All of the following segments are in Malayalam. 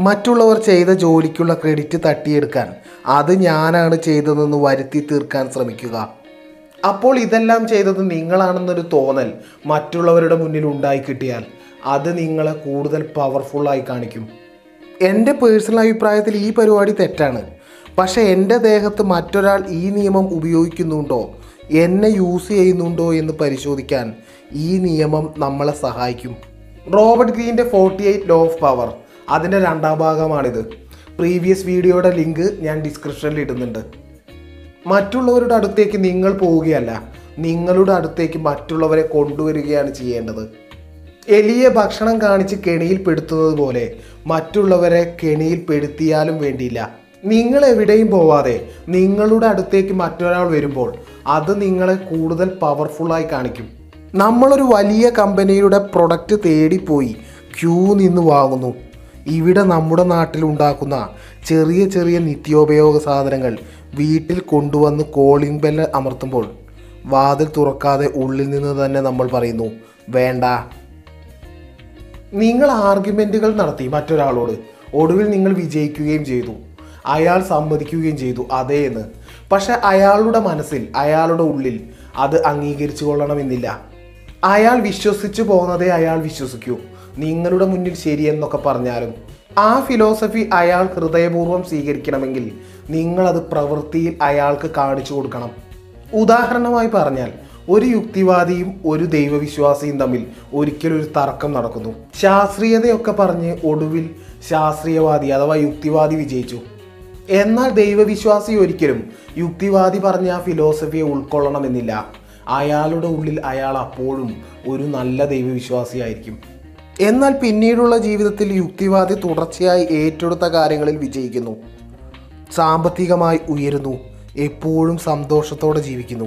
മറ്റുള്ളവർ ചെയ്ത ജോലിക്കുള്ള ക്രെഡിറ്റ് തട്ടിയെടുക്കാൻ. അത് ഞാനാണ് ചെയ്തതെന്ന് വരുത്തി തീർക്കാൻ ശ്രമിക്കുക. അപ്പോൾ ഇതെല്ലാം ചെയ്തത് നിങ്ങളാണെന്നൊരു തോന്നൽ മറ്റുള്ളവരുടെ മുന്നിൽ ഉണ്ടായി കിട്ടിയാൽ അത് നിങ്ങളെ കൂടുതൽ പവർഫുള്ളായി കാണിക്കും. എന്റെ പേഴ്സണൽ അഭിപ്രായത്തിൽ ഈ പരിപാടി തെറ്റാണ്. പക്ഷേ എന്റെ ദേഹത്ത് മറ്റൊരാൾ ഈ നിയമം ഉപയോഗിക്കുന്നുണ്ടോ എന്നെ യൂസ് ചെയ്യുന്നുണ്ടോ എന്ന് പരിശോധിക്കാൻ ഈ നിയമം നമ്മളെ സഹായിക്കും. Robert ഗ്രീന്റെ forty eight law of power അതിന്റെ രണ്ടാം ഭാഗമാണിത്. പ്രീവിയസ് വീഡിയോയുടെ ലിങ്ക് ഞാൻ ഡിസ്ക്രിപ്ഷനിൽ ഇടുന്നുണ്ട്. മറ്റുള്ളവരുടെ അടുത്തേക്ക് നിങ്ങൾ പോവുകയല്ല നിങ്ങളുടെ അടുത്തേക്ക് മറ്റുള്ളവരെ കൊണ്ടുവരികയാണ് ചെയ്യേണ്ടത്. എലിയെ ഭക്ഷണം കാണിച്ച് കെണിയിൽ പെടുത്തുന്നത് പോലെ മറ്റുള്ളവരെ കെണിയിൽ പെടുത്തിയാലും വേണ്ടിയില്ല. നിങ്ങൾ എവിടെയും പോവാതെ നിങ്ങളുടെ അടുത്തേക്ക് മറ്റൊരാൾ വരുമ്പോൾ അത് നിങ്ങളെ കൂടുതൽ പവർഫുള്ളായി കാണിക്കും. നമ്മളൊരു വലിയ കമ്പനിയുടെ പ്രൊഡക്റ്റ് തേടിപ്പോയി ക്യൂ നിന്ന് വാങ്ങുന്നു. ഇവിടെ നമ്മുടെ നാട്ടിൽ ഉണ്ടാക്കുന്ന ചെറിയ ചെറിയ നിത്യോപയോഗ സാധനങ്ങൾ വീട്ടിൽ കൊണ്ടുവന്ന് കോളിംഗ് ബെല്ല് അമർത്തുമ്പോൾ വാതിൽ തുറക്കാതെ ഉള്ളിൽ നിന്ന് തന്നെ നമ്മൾ പറയുന്നു വേണ്ട. നിങ്ങൾ ആർഗ്യുമെന്റുകൾ നടത്തി മറ്റൊരാളോട്. ഒടുവിൽ നിങ്ങൾ വിജയിക്കുകയും ചെയ്തു. അയാൾ സമ്മതിക്കുകയും ചെയ്തു അതേ എന്ന്. പക്ഷെ അയാളുടെ മനസ്സിൽ അയാളുടെ ഉള്ളിൽ അത് അംഗീകരിച്ചു കൊള്ളണമെന്നില്ല. അയാൾ വിശ്വസിച്ചു പോകുന്നതേ അയാൾ വിശ്വസിക്കൂ. നിങ്ങളുടെ മുന്നിൽ ശരിയെന്നൊക്കെ പറഞ്ഞാലും ആ ഫിലോസഫി അയാൾ ഹൃദയപൂർവം സ്വീകരിക്കണമെങ്കിൽ നിങ്ങളത് പ്രവൃത്തിയിൽ അയാൾക്ക് കാണിച്ചു കൊടുക്കണം. ഉദാഹരണമായി പറഞ്ഞാൽ ഒരു യുക്തിവാദിയും ഒരു ദൈവവിശ്വാസിയും തമ്മിൽ ഒരിക്കലും ഒരു തർക്കം നടക്കുന്നു. ശാസ്ത്രീയതയൊക്കെ പറഞ്ഞ് ഒടുവിൽ ശാസ്ത്രീയവാദി അഥവാ യുക്തിവാദി വിജയിച്ചു. എന്നാൽ ദൈവവിശ്വാസി ഒരിക്കലും യുക്തിവാദി പറഞ്ഞ ആ ഫിലോസഫിയെ ഉൾക്കൊള്ളണമെന്നില്ല. അയാളുടെ ഉള്ളിൽ അയാൾ അപ്പോഴും ഒരു നല്ല ദൈവവിശ്വാസിയായിരിക്കും. എന്നാൽ പിന്നീടുള്ള ജീവിതത്തിൽ യുക്തിവാദി തുടർച്ചയായി ഏറ്റെടുത്ത കാര്യങ്ങളിൽ വിജയിക്കുന്നു. സാമ്പത്തികമായി ഉയരുന്നു. എപ്പോഴും സന്തോഷത്തോടെ ജീവിക്കുന്നു.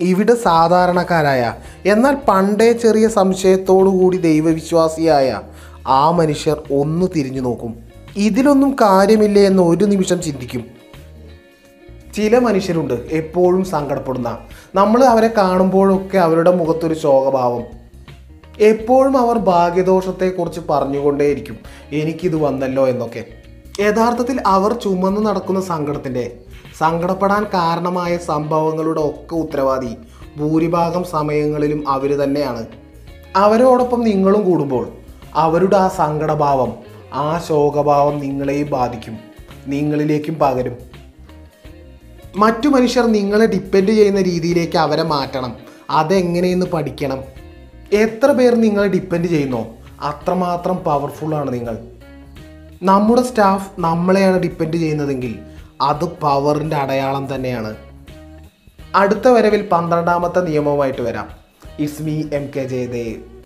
ഇവിടെ സാധാരണക്കാരായ എന്നാൽ പണ്ടേ ചെറിയ സംശയത്തോടു കൂടി ദൈവവിശ്വാസിയായ ആ മനുഷ്യർ ഒന്ന് തിരിഞ്ഞു നോക്കും. ഇതിലൊന്നും കാര്യമില്ല എന്ന് ഒരു നിമിഷം ചിന്തിക്കും. ചില മനുഷ്യരുണ്ട് എപ്പോഴും സങ്കടപ്പെടുന്ന. നമ്മൾ അവരെ കാണുമ്പോഴൊക്കെ അവരുടെ മുഖത്തൊരു ശോകഭാവം. എപ്പോഴും അവർ ഭാഗ്യദോഷത്തെക്കുറിച്ച് പറഞ്ഞുകൊണ്ടേയിരിക്കും എനിക്കിത് വന്നല്ലോ എന്നൊക്കെ. യഥാർത്ഥത്തിൽ അവർ ചുമന്ന് നടക്കുന്ന സങ്കടത്തിന്റെ സങ്കടപ്പെടാൻ കാരണമായ സംഭവങ്ങളുടെ ഒക്കെ ഉത്തരവാദി ഭൂരിഭാഗം സമയങ്ങളിലും അവർ തന്നെയാണ്. അവരോടൊപ്പം നിങ്ങളും കൂടുമ്പോൾ അവരുടെ ആ സങ്കടഭാവം ആ ശോകഭാവം നിങ്ങളെയും ബാധിക്കും നിങ്ങളിലേക്കും പകരും. മറ്റു മനുഷ്യർ നിങ്ങളെ ഡിപ്പെൻഡ് ചെയ്യുന്ന രീതിയിലേക്ക് അവരെ മാറ്റണം. അതെങ്ങനെയെന്ന് പഠിക്കണം. എത്ര പേർ നിങ്ങളെ ഡിപ്പെൻഡ് ചെയ്യുന്നോ അത്രമാത്രം പവർഫുള്ളാണ് നിങ്ങൾ. നമ്മുടെ സ്റ്റാഫ് നമ്മളെയാണ് ഡിപ്പെൻഡ് ചെയ്യുന്നതെങ്കിൽ അത് പവറിന്റെ അടയാളം തന്നെയാണ്. അടുത്ത വരവിൽ പന്ത്രണ്ടാമത്തെ നിയമവുമായിട്ട് വരാം. ഇസ്മി എം കെ ജയദേവ്